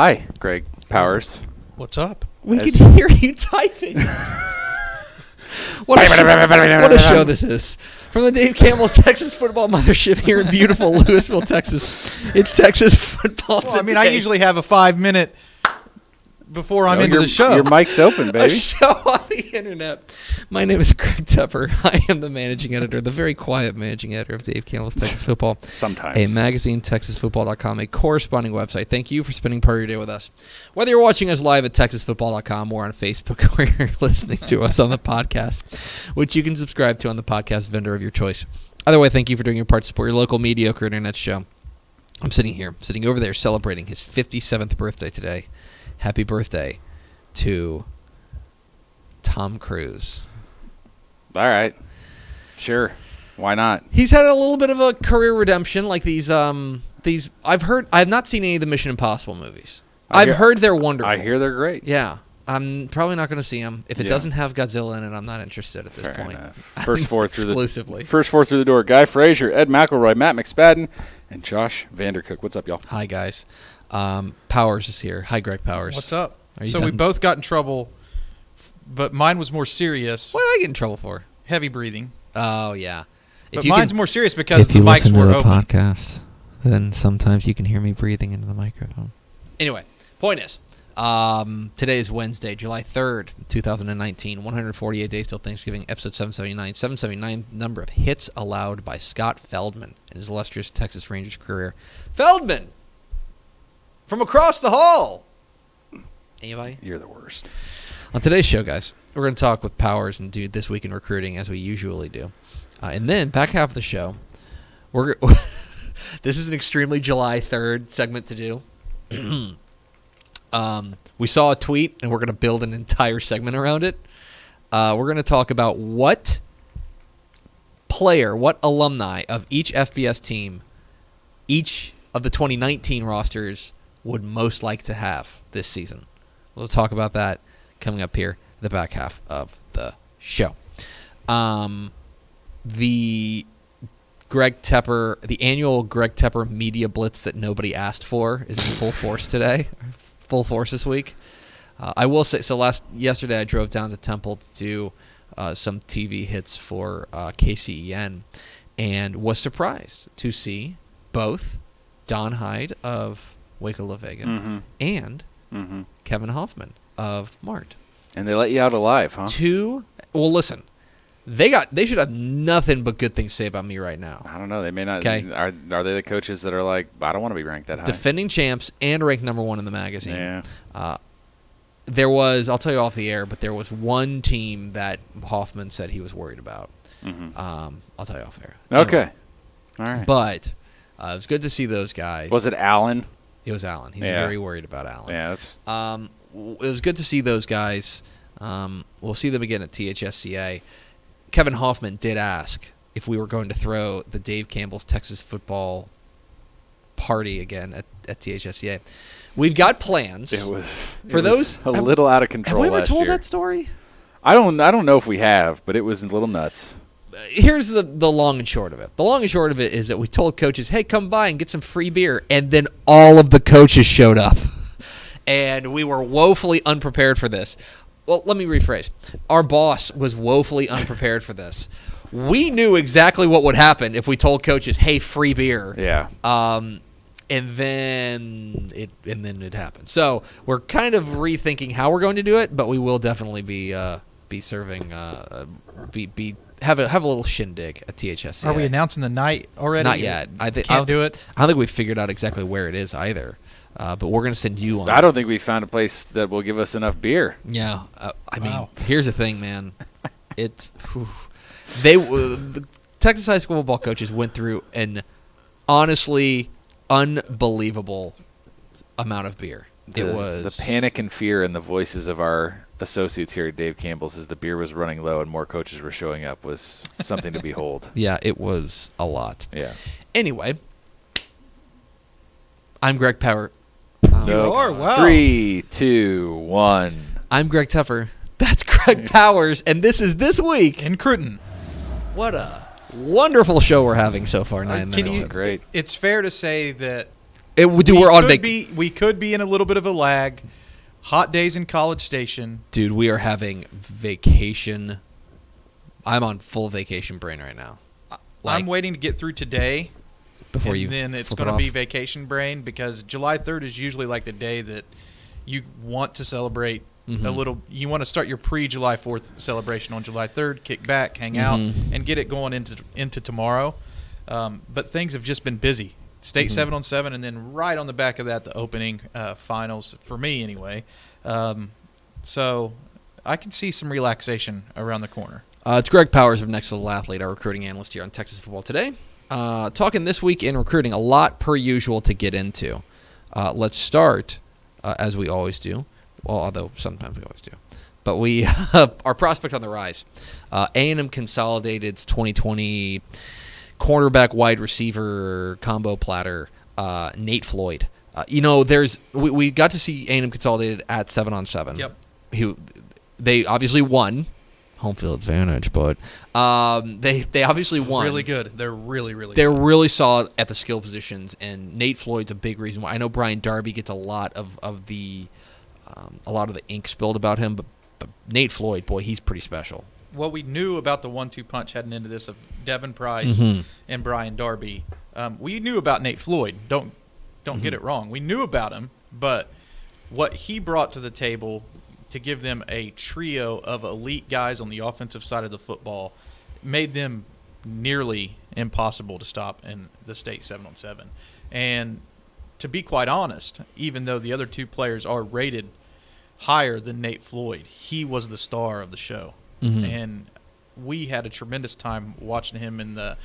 Hi, Greg Powers. What's up? We As- can hear you typing. what, a show, what a show this is. From the Dave Campbell's Texas Football Mothership here in beautiful Lewisville, Texas. It's Texas Football Well, I mean, I Today. usually have a five minute before I'm No, into your, the show. Your mic's open, a baby. show on the internet. My name is Greg Tepper. I am the managing editor, the very quiet managing editor of Dave Campbell's Texas Football. Sometimes. a magazine, TexasFootball.com, a corresponding website. Thank you for spending part of your day with us. Whether you're watching us live at TexasFootball.com or on Facebook, or you're listening to us on the podcast, which you can subscribe to on the podcast vendor of your choice. Either way, thank you for doing your part to support your local mediocre internet show. I'm sitting here, sitting over there, celebrating his 57th birthday today. Happy birthday to Tom Cruise. All right. Sure. Why not? He's had a little bit of a career redemption, like these. Um, these I've heard. I've not seen any of the Mission Impossible movies. I I've hear- heard they're wonderful. I hear they're great. Yeah, I'm probably not going to see them. If it Yeah. doesn't have Godzilla in it, I'm not interested at this Fair point. First four through the first four through the door. Guy Frazier, Ed McElroy, Matt McSpadden, and Josh Vandercook. What's up, y'all? Hi guys, um, Powers is here. Hi Greg Powers. What's up? Are you So we both got in trouble, but mine was more serious. What did I get in trouble for? Heavy breathing. Oh yeah. But mine's more serious because the mics were open. podcast, then sometimes you can hear me breathing into the microphone. Anyway, point is, um, today is Wednesday, July 3rd, 2019, 148 days till Thanksgiving, episode 779. 779 number of hits allowed by Scott Feldman in his illustrious Texas Rangers career. Feldman! From across the hall! Anybody? You're the worst. On today's show, guys, we're going to talk with Powers and do this week in recruiting as we usually do, uh, and then back half of the show, we're this is an extremely July third segment to do. um, we saw a tweet, and we're going to build an entire segment around it. Uh, we're going to talk about what player, what alumni of each FBS team, each of the 2019 rosters would most like to have this season. We'll talk about that coming up here, the back half of the show. Um, the Greg Tepper, the annual Greg Tepper media blitz that nobody asked for, is in full force today, full force this week. Uh, I will say, so last yesterday I drove down to Temple to do uh, some TV hits for uh, KCEN, and was surprised to see both Don Hyde of Waco La Vega Mm-hmm. and Mm-hmm. Kevin Hoffman of Mart. And they let you out alive, huh? Two. Well, listen, they got they should have nothing but good things to say about me right now. I don't know. They may not. 'Kay. Are are they the coaches that are like, I don't want to be ranked that high? Defending champs and ranked number one in the magazine. yeah. Uh, there was, I'll tell you off the air, but there was one team that Hoffman said he was worried about. Mm-hmm. Um, I'll tell you off air. Okay. Anyway, All right. But uh, it was good to see those guys. was it Allen? It was Allen. He's Yeah. very worried about Allen. Yeah. That's. Um, it was good to see those guys. Um, we'll see them again at THSCA. Kevin Hoffman did ask if we were going to throw the Dave Campbell's Texas football party again at, at THSCA. We've got plans. It was For it was those- a have- little out of control. Have we ever told year. that story? I don't. I don't know if we have, but it was a little nuts. Uh, Here's the the long and short of it. The long and short of it is that we told coaches, "Hey, come by and get some free beer," and then all of the coaches showed up, and we were woefully unprepared for this. Well, let me rephrase. Our boss was woefully unprepared for this. We knew exactly what would happen if we told coaches, "Hey, free beer." Yeah. Um, and then it and then it happened. So we're kind of rethinking how we're going to do it, but we will definitely be uh, be serving uh, be be have a have a little shindig at THS. Are we announcing the night already? Not yet. I think I Can't don't- do it. I don't think we've figured out exactly where it is either. Uh, but we're gonna send you on. I don't think we found a place that will give us enough beer. Yeah, uh, I mean, Wow. here's the thing, man. It's whew. they uh, the Texas high school football coaches went through an honestly unbelievable amount of beer. The, it was the panic and fear in the voices of our associates here at Dave Campbell's as the beer was running low and more coaches were showing up was something to behold. Yeah, it was a lot. Yeah. Anyway, I'm Greg Power. Nope. are? Wow. Three, two, one. I'm Greg Tepper. That's Greg Powers, and this is this week. In Cruton. What a wonderful show we're having so far. Nine Uh, Can minutes. you, great. It's fair to say that It, dude, we we're on could vac- be we could be in a little bit of a lag. Hot days in College Station. Dude, we are having vacation. I'm on full vacation brain right now. Like, I'm waiting to get through today, before and you then it's going it to be vacation brain because July 3rd is usually like the day that you want to celebrate a Mhm. little. You want to start your pre-July 4th celebration on July 3rd, kick back, hang out, Mhm. and get it going into into tomorrow. Um, but things have just been busy. State Mhm. seven on seven, and then right on the back of that, the opening uh, finals for me anyway. Um, so I can see some relaxation around the corner. Uh, it's Greg Powers of Next Level Athlete, our recruiting analyst here on Texas Football Today. Uh, talking this week in recruiting, a lot per usual to get into. Uh, let's start, uh, as we always do. Well, although sometimes we always do. But we, our prospect on the rise. Uh, A&M Consolidated's 2020 cornerback wide receiver combo platter, uh, Nate Floyd. Uh, you know, there's we, we got to see A&M Consolidated at seven on seven. Yep. He, they obviously won, home field advantage, but um, they they obviously won. Really good. They're really really. They're good. really solid at the skill positions, and Nate Floyd's a big reason why. I know Brian Darby gets a lot of of the um, a lot of the ink spilled about him, but, but Nate Floyd, boy, he's pretty special. What we knew about the one-two punch heading into this of Devin Price Mhm. and Brian Darby. Um, we knew about Nate Floyd. Don't don't get Mhm. it wrong. We knew about him, but what he brought to the table to give them a trio of elite guys on the offensive side of the football made them nearly impossible to stop in the state seven on seven. And to be quite honest, even though the other two players are rated higher than Nate Floyd, he was the star of the show Mhm. and we had a tremendous time watching him in the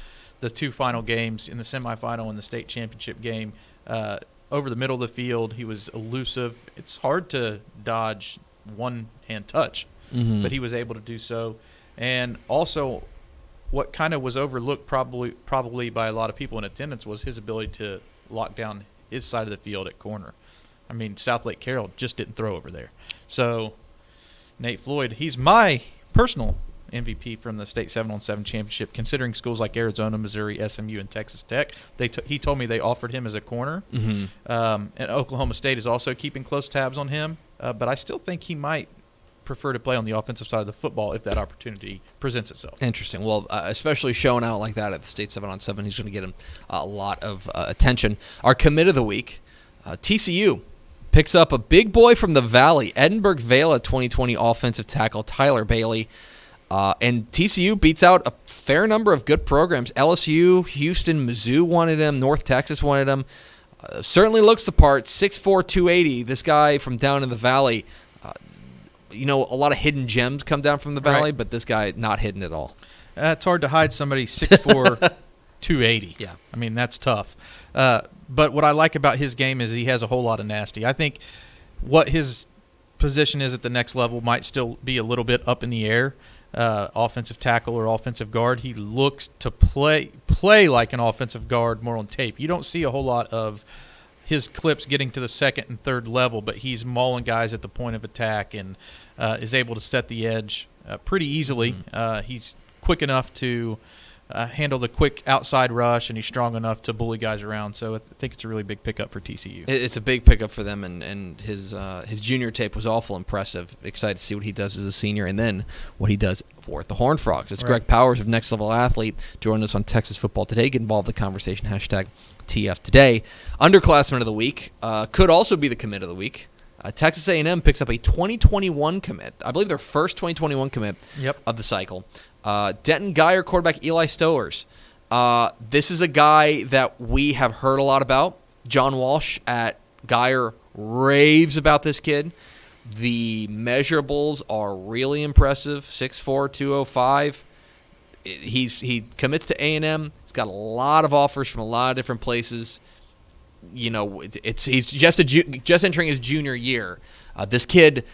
the two final games in the semifinal and the state championship game. Uh, over the middle of the field, he was elusive. It's hard to dodge one hand touch, Mhm. but he was able to do so. And also, what kind of was overlooked probably probably by a lot of people in attendance was his ability to lock down his side of the field at corner. I mean, Southlake Carroll just didn't throw over there. So Nate Floyd, he's my personal MVP from the state seven on seven championship. Considering schools like Arizona, Missouri, SMU, and Texas Tech, they t- he told me they offered him as a corner. Mhm. Um, and Oklahoma State is also keeping close tabs on him, uh, but I still think he might prefer to play on the offensive side of the football if that opportunity presents itself. Interesting. Well, uh, especially showing out like that at the state seven on seven, he's going to get him a lot of uh, attention. Our commit of the week, uh, TCU picks up a big boy from the Valley, Edinburg Vela 2020 offensive tackle Tyler Bailey. Uh, and TCU beats out a fair number of good programs. LSU, Houston, Mizzou wanted him. North Texas wanted him. Uh, certainly looks the part. 6'4", 280. This guy from down in the Valley. Uh, you know, a lot of hidden gems come down from the Valley, Right. but this guy not hidden at all. Uh, it's hard to hide somebody 6'4", 280. Yeah. I mean, that's tough. But what I like about his game is he has a whole lot of nasty. I think what his position is at the next level might still be a little bit up in the air. Uh, offensive tackle or offensive guard. He looks to play play like an offensive guard more on tape. You don't see a whole lot of his clips getting to the second and third level, but he's mauling guys at the point of attack and uh, is able to set the edge uh, pretty easily. Uh, he's quick enough to uh, handle the quick outside rush, and he's strong enough to bully guys around. So I th- think it's a really big pickup for TCU. It's a big pickup for them, and, and his uh, his junior tape was awful impressive. Excited to see what he does as a senior, and then what he does for the Horn Frogs. It's Right. Greg Powers of Next Level Athlete joining us on Texas Football Today. Get involved in the conversation. Hashtag TF Today. Underclassman of the week uh, could also be the commit of the week. Uh, Texas A&M picks up a 2021 commit. I believe their first 2021 commit Yep. of the cycle. Uh, Denton Guyer quarterback Eli Stowers. Uh, this is a guy that we have heard a lot about. John Walsh at Guyer raves about this kid. The measurables are really impressive 6'4, 205. He's, he commits to A&M. He's got a lot of offers from a lot of different places. you know, it's, it's he's just a ju- just entering his junior year. Uh, this kid,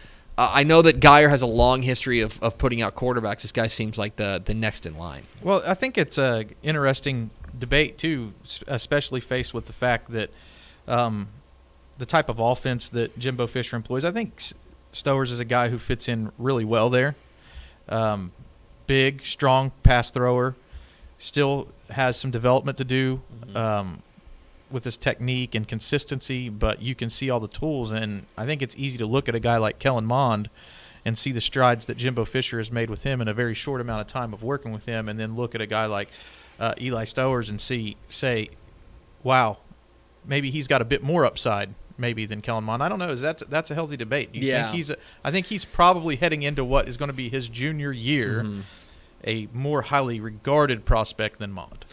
uh, I know that Guyer has a long history of, of putting out quarterbacks. This guy seems like the the next in line. Well, I think it's a interesting debate too, especially faced with the fact that um, the type of offense that Jimbo Fisher employs. I think Stowers is a guy who fits in really well there. Um, big, strong pass thrower, still has some development to do um, with his technique and consistency, but you can see all the tools, and I think it's easy to look at a guy like Kellen Mond and see the strides that Jimbo Fisher has made with him in a very short amount of time of working with him, and then look at a guy like uh, Eli Stowers and see say, wow, maybe he's got a bit more upside maybe than Kellen Mond. I don't know. Is that that's a healthy debate? Do you Yeah. think he's? A, I think he's probably heading into what is going to be his junior year, Mm-hmm. a more highly regarded prospect than Mond.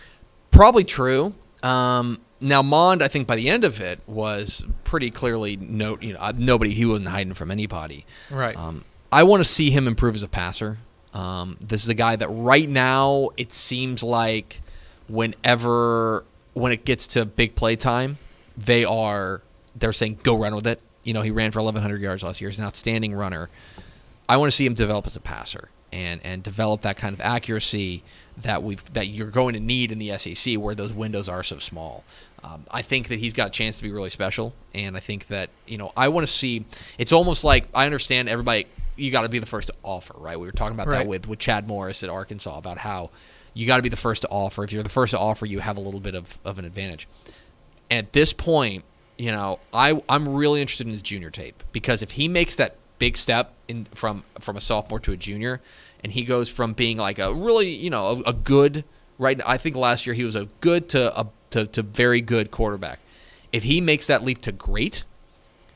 Probably true. Um, now Mond, I think by the end of it was pretty clearly no, you know, nobody he wasn't hiding from anybody. Right. Um, I want to see him improve as a passer. Um, this is a guy that right now it seems like whenever when it gets to big play time, they are they're saying go run with it. You know, he ran for 1,100 yards last year. He's an outstanding runner. I want to see him develop as a passer and and develop that kind of accuracy that we've that you're going to need in the SEC where those windows are so small. Um, I think that he's got a chance to be really special, and I think that you know I want to see. It's almost like I understand everybody. You got to be the first to offer, right? We were talking about Right. that with with Chad Morris at Arkansas about how you got to be the first to offer. If you're the first to offer, you have a little bit of, of an advantage. And at this point, you know, I I'm really interested in his junior tape because if he makes that big step in from from a sophomore to a junior, and he goes from being like a really you know a, a good right. I think last year he was a good to a to, to very good quarterback. If he makes that leap to great,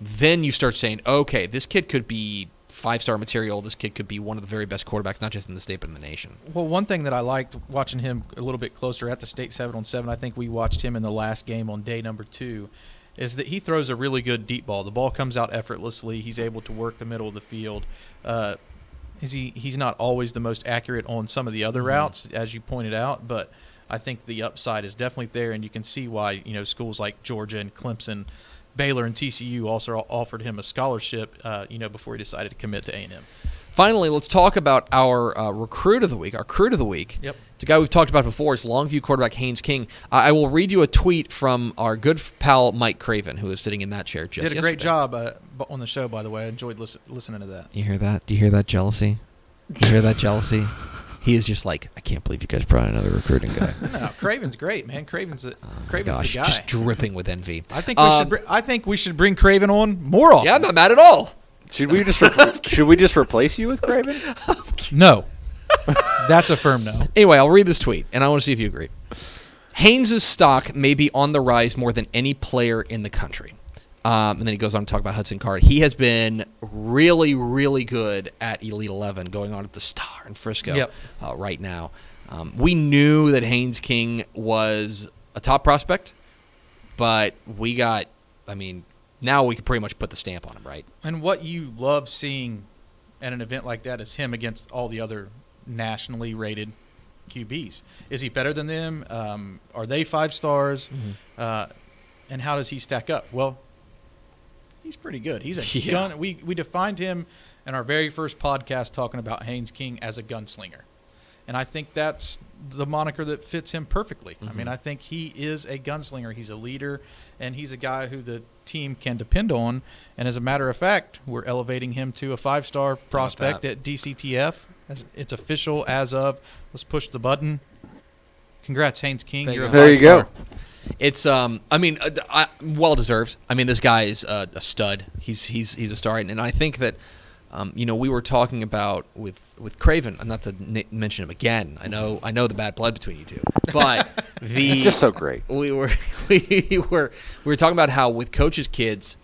then you start saying, okay, this kid could be five star material. This kid could be one of the very best quarterbacks, not just in the state but in the nation. Well, one thing that I liked watching him a little bit closer at the state seven on seven, I think we watched him in the last game on day number two, is that he throws a really good deep ball. The ball comes out effortlessly. He's able to work the middle of the field. Uh, is he? He's not always the most accurate on some of the other routes, as you pointed out, but I think the upside is definitely there, and you can see why you know schools like Georgia and Clemson. Baylor and TCU also offered him a scholarship, uh, you know, before he decided to commit to A&M. Finally, let's talk about our uh, recruit of the week, our recruit of the week. Yep. It's a guy we've talked about before. It's Longview quarterback Haynes King. I I will read you a tweet from our good pal Mike Craven, who is sitting in that chair just Did a great job uh, on the show, by the way. I enjoyed listen- listening to that. You hear that? Do you hear that jealousy? You hear that jealousy? He is just like, I can't believe you guys brought another recruiting guy. No, Craven's great, man. Craven's the, Oh Craven's gosh, the guy. just dripping with envy. I think we Um, should. Br- I think we should bring Craven on more often. Yeah, I'm not mad at all. Should we just re- should we just replace you with Craven? No, that's a firm no. Anyway, I'll read this tweet, and I want to see if you agree. Haynes' stock may be on the rise more than any player in the country. Um, and then he goes on to talk about Hudson Card. He has been really, really good at Elite 11, going on at the Star in Frisco Yep. uh, right now. Um, we knew that Haynes King was a top prospect, but we got, I mean, now we can pretty much put the stamp on him, right? And what you love seeing at an event like that is him against all the other nationally rated QBs. Is he better than them? Um, are they five stars? Uh, and how does he stack up? Well, he's pretty good. He's a Yeah. gun. We we defined him in our very first podcast talking about Haynes King as a gunslinger, and I think that's the moniker that fits him perfectly. I mean, I think he is a gunslinger. He's a leader, and he's a guy who the team can depend on. And as a matter of fact, we're elevating him to a five-star prospect at DCTF. As it's official as of. Let's push the button. Congrats, Haynes King. Thank You're a There you go. five-star. It's um, I mean, uh, I, well deserved. I mean, this guy is uh, a stud. He's he's he's a star, and, and I think that, um, you know, we were talking about with with Craven. and Not to n- mention him again. I know I know the bad blood between you two, but the It's just so great. we were we were we were talking about how with coaches' kids,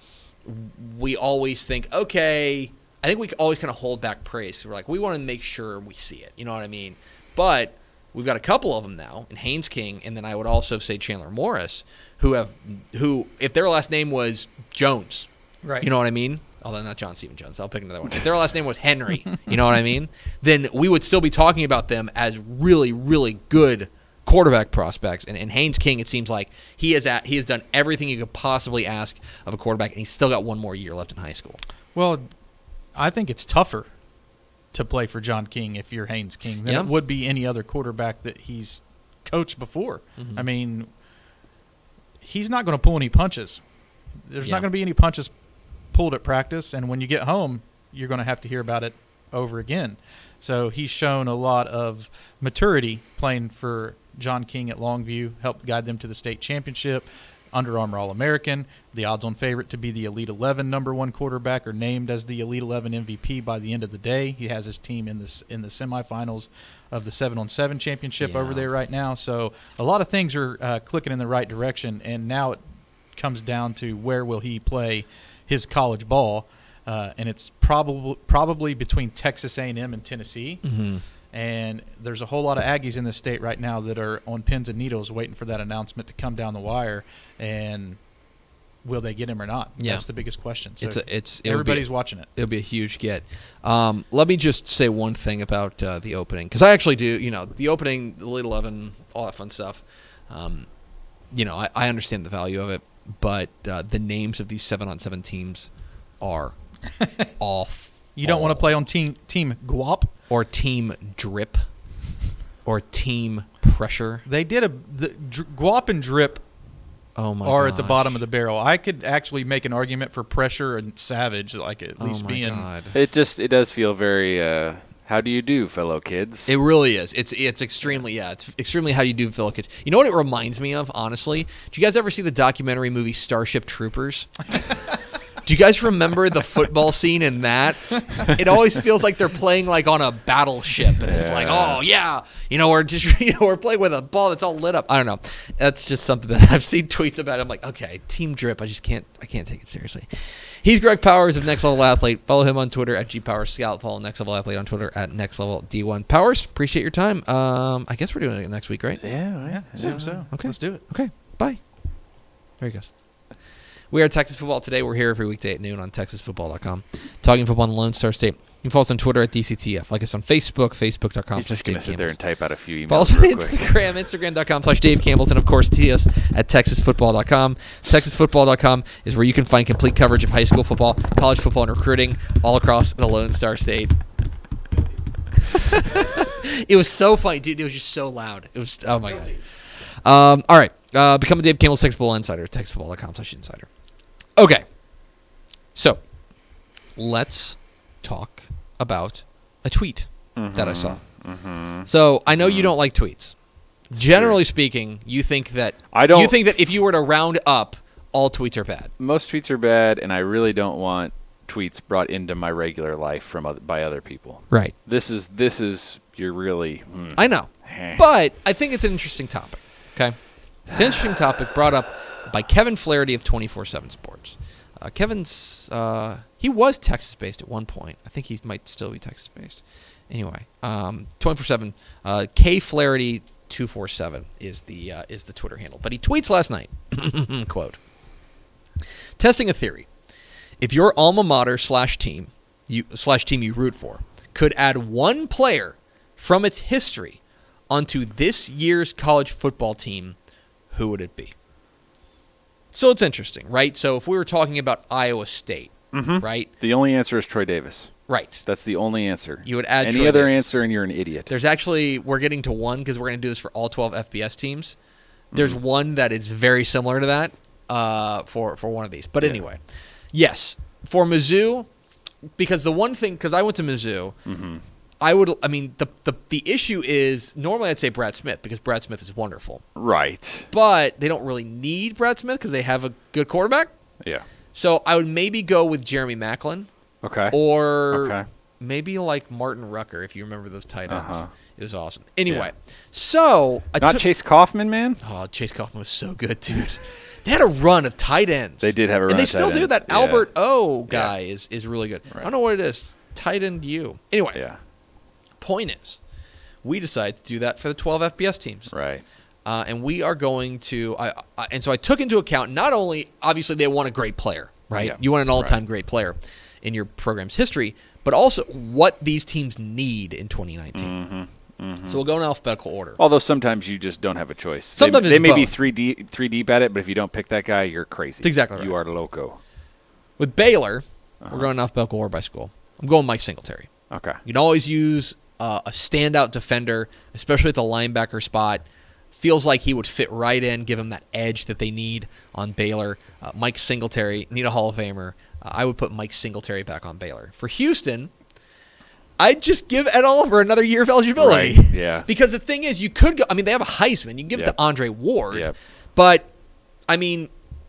we always think, okay, I think we always kind of hold back praise because we're like, we want to make sure we see it. You know what I mean? But we've got a couple of them now, and Haynes King, and then I would also say Chandler Morris, who have who if their last name was Jones, Right. You know what I mean? Although not John Stephen Jones, I'll pick another one. If their last name was Henry, you know what I mean? Then we would still be talking about them as really, really good quarterback prospects. And, and Haynes King, it seems like he has at, he has done everything you could possibly ask of a quarterback, and he's still got one more year left in high school. Well, I think it's tougher to play for John King if you're Haynes King than Yeah. it would be any other quarterback that he's coached before. Mm-hmm. I mean, he's not going to pull any punches. There's Yeah. not going to be any punches pulled at practice, and when you get home, you're going to have to hear about it over again. So he's shown a lot of maturity playing for John King at Longview, helped guide them to the state championship. Under Armour All American, the odds on favorite to be the Elite 11 number one quarterback or named as the Elite 11 MVP by the end of the day. He has his team in this in the semifinals of the seven on seven championship over there right now. So a lot of things are uh, clicking in the right direction, and now it comes down to where will he play his college ball, uh, and it's probably probably between Texas A&M and Tennessee. Mm-hmm. And there's a whole lot of Aggies in the state right now that are on pins and needles waiting for that announcement to come down the wire. And will they get him or not? Yeah. That's the biggest question. So It's a, it's it'll be- everybody's watching it. it'll be a huge get. Um, let me just say one thing about uh, the opening because I actually do. You know, the opening, the Elite Eleven, all that fun stuff. Um, you know, I, I understand the value of it, but uh, the names of these seven on seven teams are awful. You don't want to play on team team Guap. or team drip or team pressure. They did a the, Dr- Guap and Drip Oh my! are at the bottom of the barrel. I could actually make an argument for pressure and Savage, like at Oh least my being. god! It just it does feel very. Uh, how do you do, fellow kids? It really is. It's it's extremely yeah. It's extremely how do you do fellow kids. You know what it reminds me of? Honestly, do you guys ever see the documentary movie Starship Troopers? do you guys remember the football scene in that? It always feels like they're playing like on a battleship, and it's like, oh yeah, you know, we're just you know we're playing with a ball that's all lit up. I don't know. That's just something that I've seen tweets about. I'm like, okay, Team Drip. I just can't I can't take it seriously. He's Greg Powers of Next Level Athlete. Follow him on Twitter at GPowersScout. Follow Next Level Athlete on Twitter at Next Level D1. Powers, appreciate your time. Um, I guess we're doing it next week, right? yeah, Yeah, assume so. Okay. Let's do it. Okay, bye. There he goes. We are Texas Football today. We're here every weekday at noon on TexasFootball.com. Talking football in the Lone Star State. You can follow us on Twitter at DCTF. Like us on Facebook, Facebook.com. He's just gonna Dave sit there and type out a few emails. Follow emails us on real quick. Instagram, Instagram.com slash Dave Campbell's, and of course, see us at TexasFootball.com. TexasFootball.com is where you can find complete coverage of high school football, college football, and recruiting all across the Lone Star State. it was so funny, dude. It was just so loud. It was, oh my God. Um, all right. Uh, become a Dave Campbell's Texas Football Insider, TexasFootball.com slash insider. Okay. So, let's talk about a tweet that I saw. Mm-hmm. So I know you don't like tweets. Generally speaking, you think that I don't- You think that if you were to round up, all tweets are bad. Most tweets are bad, and I really don't want tweets brought into my regular life from other, by other people. Right. This is this is you're really. hmm. I know, but I think it's an interesting topic. Okay, it's an interesting topic brought up by Kevin Flaherty of Twenty Four Seven Sports. Uh, Kevin's uh, he was Texas based at one point. I think he might still be Texas based. Anyway, um, twenty four seven. uh, K Flaherty two four seven is the uh, is the Twitter handle. But he tweets last night. quote: Testing a theory. If your alma mater slash team you slash team you root for could add one player from its history onto this year's college football team, who would it be? So it's interesting, right? So if we were talking about Iowa State, Mhm. right? The only answer is Troy Davis. Right. That's the only answer. You would add any Troy other Davis. answer, and you're an idiot. There's actually we're getting to one because we're going to do this for all 12 FBS teams. There's one that is very similar to that uh, for for one of these. But Yeah. anyway, yes, for Mizzou, because the one thing because I went to Mizzou, Mhm. I would. I mean, the, the the issue is normally I'd say Brad Smith because Brad Smith is wonderful, Right. but they don't really need Brad Smith because they have a good quarterback. Yeah. So I would maybe go with Jeremy Maclin Okay. or Okay. maybe like Martin Rucker if you remember those tight ends. Uh-huh. It was awesome. Anyway, so I Not took, Chase Coffman, man. Oh, Chase Coffman was so good, dude. they had a run of tight ends. They did have a run and they still do. That Yeah. Albert O Yeah. guy is is really good. I don't know what it is. Tight end you. Anyway, Yeah. Point is, we decided to do that for the 12 FBS teams. Right. uh, and we are going to. I, I, and so I took into account not only obviously they want a great player, right? Yeah. You want an all-time Right. great player in your program's history, but also what these teams need in 2019. Mm-hmm. So we'll go in alphabetical order. Although sometimes you just don't have a choice. Sometimes they, they may be three deep, three deep at it, but if you don't pick that guy, you're crazy. That's exactly You right. are loco. With Baylor, Uh-huh. we're going in alphabetical order by school. I'm going Mike Singletary. Okay. You can always use uh, a standout defender, especially at the linebacker spot. Feels like he would fit right in, give him that edge that they need on Baylor. Uh, Mike Singletary, need a Hall of Famer. Uh, I would put Mike Singletary back on Baylor. For Houston, I'd just give Ed Oliver another year of eligibility. Right, yeah. because the thing is, you could go. I mean, they have a Heisman. You can give it to Andre Ware. Yep. But, I mean,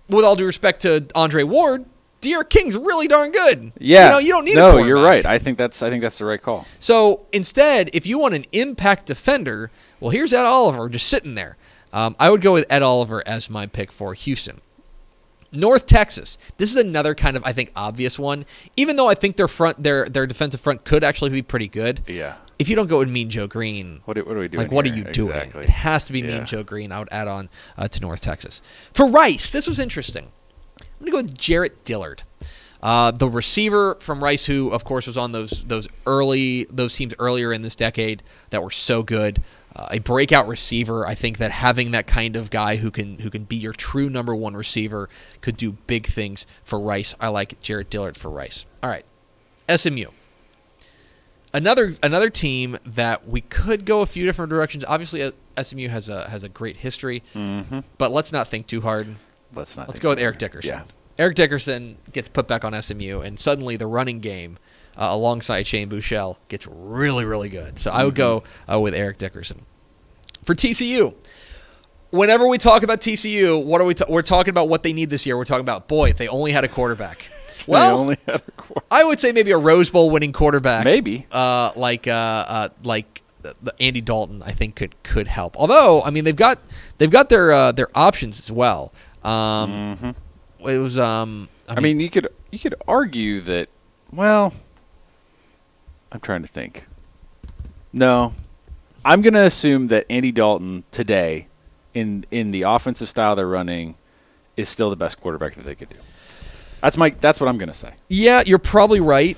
with all due respect to Andre Ware, D'Eriq King's really darn good. Yeah. You know, you don't need No, you're right. I think that's I think that's the right call. So instead, if you want an impact defender, well, here's Ed Oliver just sitting there. Um, I would go with Ed Oliver as my pick for Houston. North Texas. This is another kind of I think obvious one. Even though I think their front, their their defensive front could actually be pretty good. Yeah. If you don't go with Mean Joe Greene, What, do- what are we doing? like what here? are you doing? Exactly. It has to be Yeah. Mean Joe Greene. I would add on uh, to North Texas. For Rice, this was interesting. I'm gonna go with Jarrett Dillard, uh, the receiver from Rice, who of course was on those those early those teams earlier in this decade that were so good. Uh, a breakout receiver. I think that having that kind of guy who can who can be your true number one receiver could do big things for Rice. I like Jarrett Dillard for Rice. All right, SMU another another team that we could go a few different directions. Obviously, SMU has a has a great history, Mm-hmm. but let's not think too hard. Let's not. Let's go with Eric. Dickerson. Yeah. Eric Dickerson gets put back on SMU, and suddenly the running game uh, alongside Shane Buechele gets really really good. So I would go Mm-hmm. uh, with Eric Dickerson for TCU. Whenever we talk about TCU, what are we? Ta- we're talking about what they need this year. We're talking about boy, if they only had a quarterback. They Well, only had a quarter. I would say maybe a Rose Bowl winning quarterback. Maybe. Uh, like uh, uh, like Andy Dalton, I think could could help. Although, I mean, they've got they've got their uh, their options as well. Um, Mhm. It was um. I, I mean, you could you could argue that. Well, I'm trying to think. No, I'm going to assume that Andy Dalton today, in in the offensive style they're running, is still the best quarterback that they could do. That's my. That's what I'm going to say. yeah, you're probably right.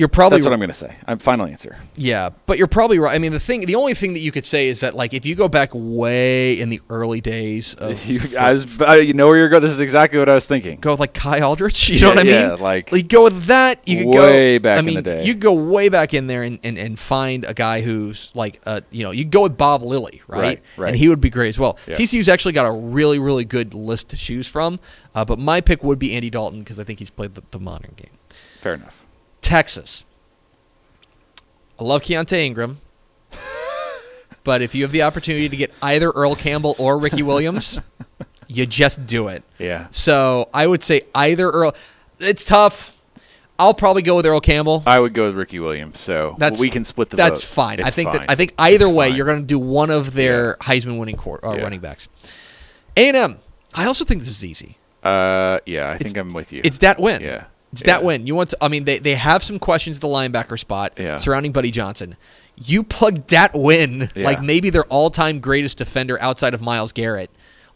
You're probably That's what I'm going to say. I'm final answer. Yeah, but you're probably right. I mean, the thing, the only thing that you could say is that like if you go back way in the early days of You, I was, uh, you know where you're going. This is exactly what I was thinking. go with like Ki Aldrich. You know what I mean? yeah, like- you go with that. You could go Way go back I in the mean, day. You could go way back in there and, and, and find a guy who's like, uh, you know, you go with Bob Lilly, right? Right, right. And he would be great as well. Yeah. TCU's actually got a really, really good list to choose from. Uh, but my pick would be Andy Dalton because I think he's played the, the modern game. Fair enough. Texas. I love Keaontay Ingram. but if you have the opportunity to get either Earl Campbell or Ricky Williams, you just do it. Yeah. So I would say either Earl. It's tough. I'll probably go with Earl Campbell. I would go with Ricky Williams. So That's we can split the That's vote. fine. I think fine. that I think either It's way fine. you're going to do one of their Heisman winning court, uh, Yeah. running backs. A and M. I also think this is easy. Uh, yeah, I It's- think I'm with you. It's Dat Nguyen. Yeah. It's Yeah. Dat Nguyen. You want to? I mean, they they have some questions at the linebacker spot Yeah. surrounding Buddy Johnson. You plug Dat Nguyen, Yeah. like maybe their all-time greatest defender outside of Myles Garrett,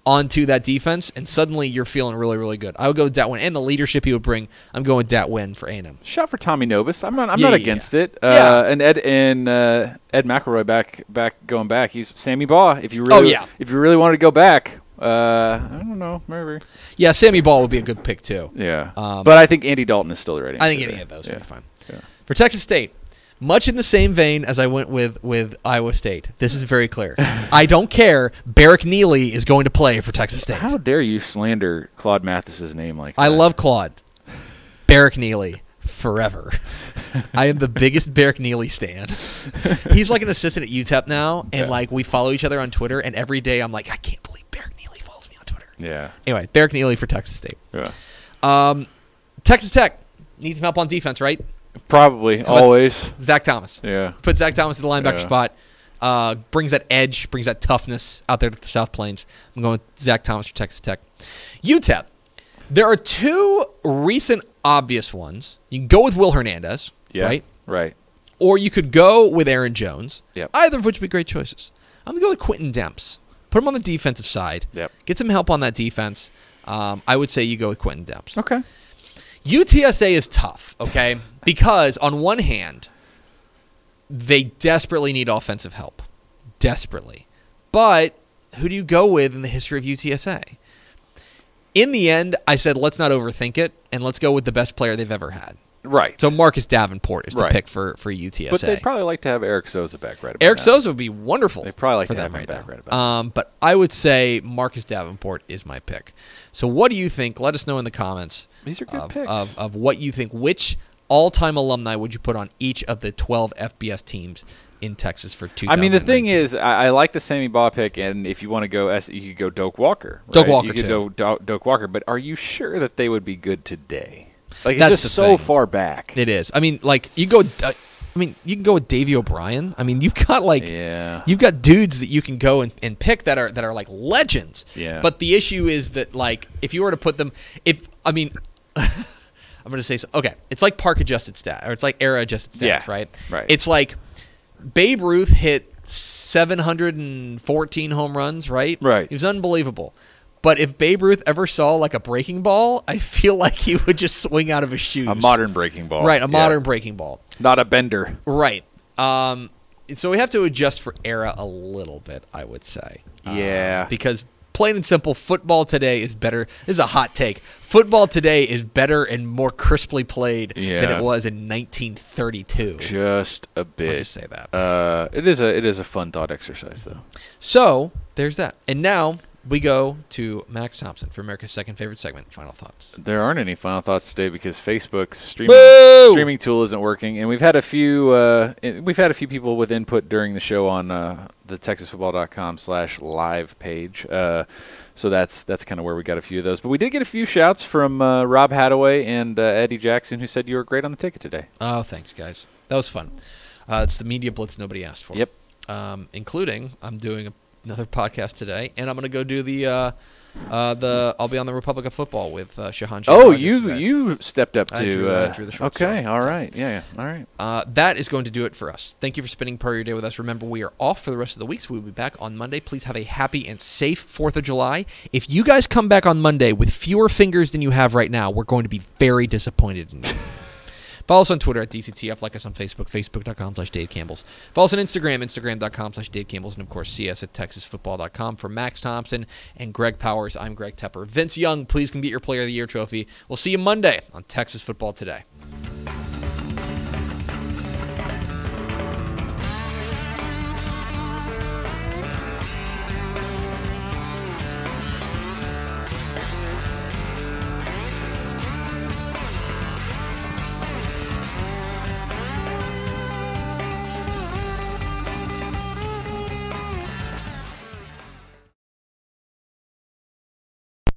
onto that defense, and suddenly you're feeling really, really good. I would go with Dat Nguyen, and the leadership he would bring. I'm going with Dat Nguyen for A&M. Shot for Tommy Nobis. I'm not. I'm Yeah, not yeah, against yeah. it. Uh, Yeah. And Ed and uh, Ed McElroy back back going back. He's Sammy Baugh. If you Oh, really, yeah. If you really wanted to go back, uh, I don't know, maybe. Yeah, Sammy Baugh would be a good pick too. Yeah. Um, but I think Andy Dalton is still the right answer. I think any of those Yeah. would be fine. Yeah. For Texas State, much in the same vein as I went with with Iowa State. This is very clear. I don't care. Barrick Nealy is going to play for Texas State. How dare you slander Claude Mathis's name like that? I love Claude. Barrick Nealy forever. I am the biggest Barrick Nealy stan. He's like an assistant at UTEP now, and Yeah. like we follow each other on Twitter, and every day I'm like, I can't believe Barrick Nealy follows me on Twitter. Yeah. Anyway, Derek Nealy for Texas State. Yeah. Um, Texas Tech needs some help on defense, right? Probably. Always. Zach Thomas. Yeah. Put Zach Thomas in the linebacker Yeah. spot. Uh, brings that edge, brings that toughness out there to the South Plains. I'm going with Zach Thomas for Texas Tech. UTEP. There are two recent obvious ones. You can go with Will Hernandez, Yeah. right? Right. Or you could go with Aaron Jones. Yep. Either of which would be great choices. I'm going to go with Quentin Demps. Put him on the defensive side. Yep. Get some help on that defense. Um, I would say you go with Quentin Demps. Okay. UTSA is tough, okay? because on one hand, they desperately need offensive help, desperately. But who do you go with in the history of UTSA? In the end, I said let's not overthink it and let's go with the best player they've ever had. Right. So Marcus Davenport is the Right. pick for for UTSA. but they'd probably like to have Eric Soza back right about Eric now. Soza would be wonderful. They'd probably like for to them have him right back now. right about Um, but I would say Marcus Davenport is my pick. So what do you think? Let us know in the comments. These are good of, picks. Of, of what you think. Which all-time alumni would you put on each of the 12 FBS teams in Texas for two? I mean, the thing is, I, I like the Sammy Baugh pick, and if you want to go, S, you could go Doak Walker. Doak right? Walker, You could too. go Do- Doak Walker, but are you sure that they would be good today? Like, it's That's just so thing. far back. it is. I mean, like you go. Uh, I mean, you can go with Davey O'Brien. I mean, you've got like yeah. You've got dudes that you can go and, and pick that are that are like legends. Yeah. But the issue is that like if you were to put them, if I mean, I'm going to say so, okay, it's like park adjusted stat or it's like era adjusted stats, Yeah, right? right. It's like Babe Ruth hit 714 home runs, right? Right. He was unbelievable. But if Babe Ruth ever saw like a breaking ball, I feel like he would just swing out of his shoes. a modern breaking ball. right? A Yeah. modern breaking ball. Not a bender. Right. Um, so we have to adjust for era a little bit, I would say. Yeah. Uh, because plain and simple, football today is better. This is a hot take. Football today is better and more crisply played than it was in 1932. Just a bit. just say that. Uh, it is a it is a fun thought exercise though. so there's that. And now we go to Max Thompson for America's second favorite segment. Final thoughts. There aren't any final thoughts today because Facebook's streaming Boo! streaming tool isn't working, and we've had a few uh, we've had a few people with input during the show on uh, the TexasFootball.com slash live page. Uh, so that's that's kind of where we got a few of those. But we did get a few shouts from uh, Rob Hadaway and uh, Eddie Jackson, who said you were great on the ticket today. Oh, thanks, guys. That was fun. Uh, it's the media blitz nobody asked for. Yep. Um, including I'm doing a, another podcast today, and I'm going to go do the uh, uh, the I'll be on the Republic of Football with uh, Shahan. Oh, Rogers you today. you stepped up to I drew- I uh, drew the short okay, all so. right, yeah, yeah, all right. Uh, that is going to do it for us. Thank you for spending part of your day with us. Remember, we are off for the rest of the week, so we'll be back on Monday. Please have a happy and safe Fourth of July. If you guys come back on Monday with fewer fingers than you have right now, we're going to be very disappointed in you. Follow us on Twitter at DCTF. Like us on Facebook, facebook.com slash Dave Campbell's. Follow us on Instagram, instagram.com slash Dave Campbell's. And, of course, see us at texasfootball.com. For Max Thompson and Greg Powers, I'm Greg Tepper. Vince Young, please come get your Player of the Year trophy. We'll see you Monday on Texas Football Today.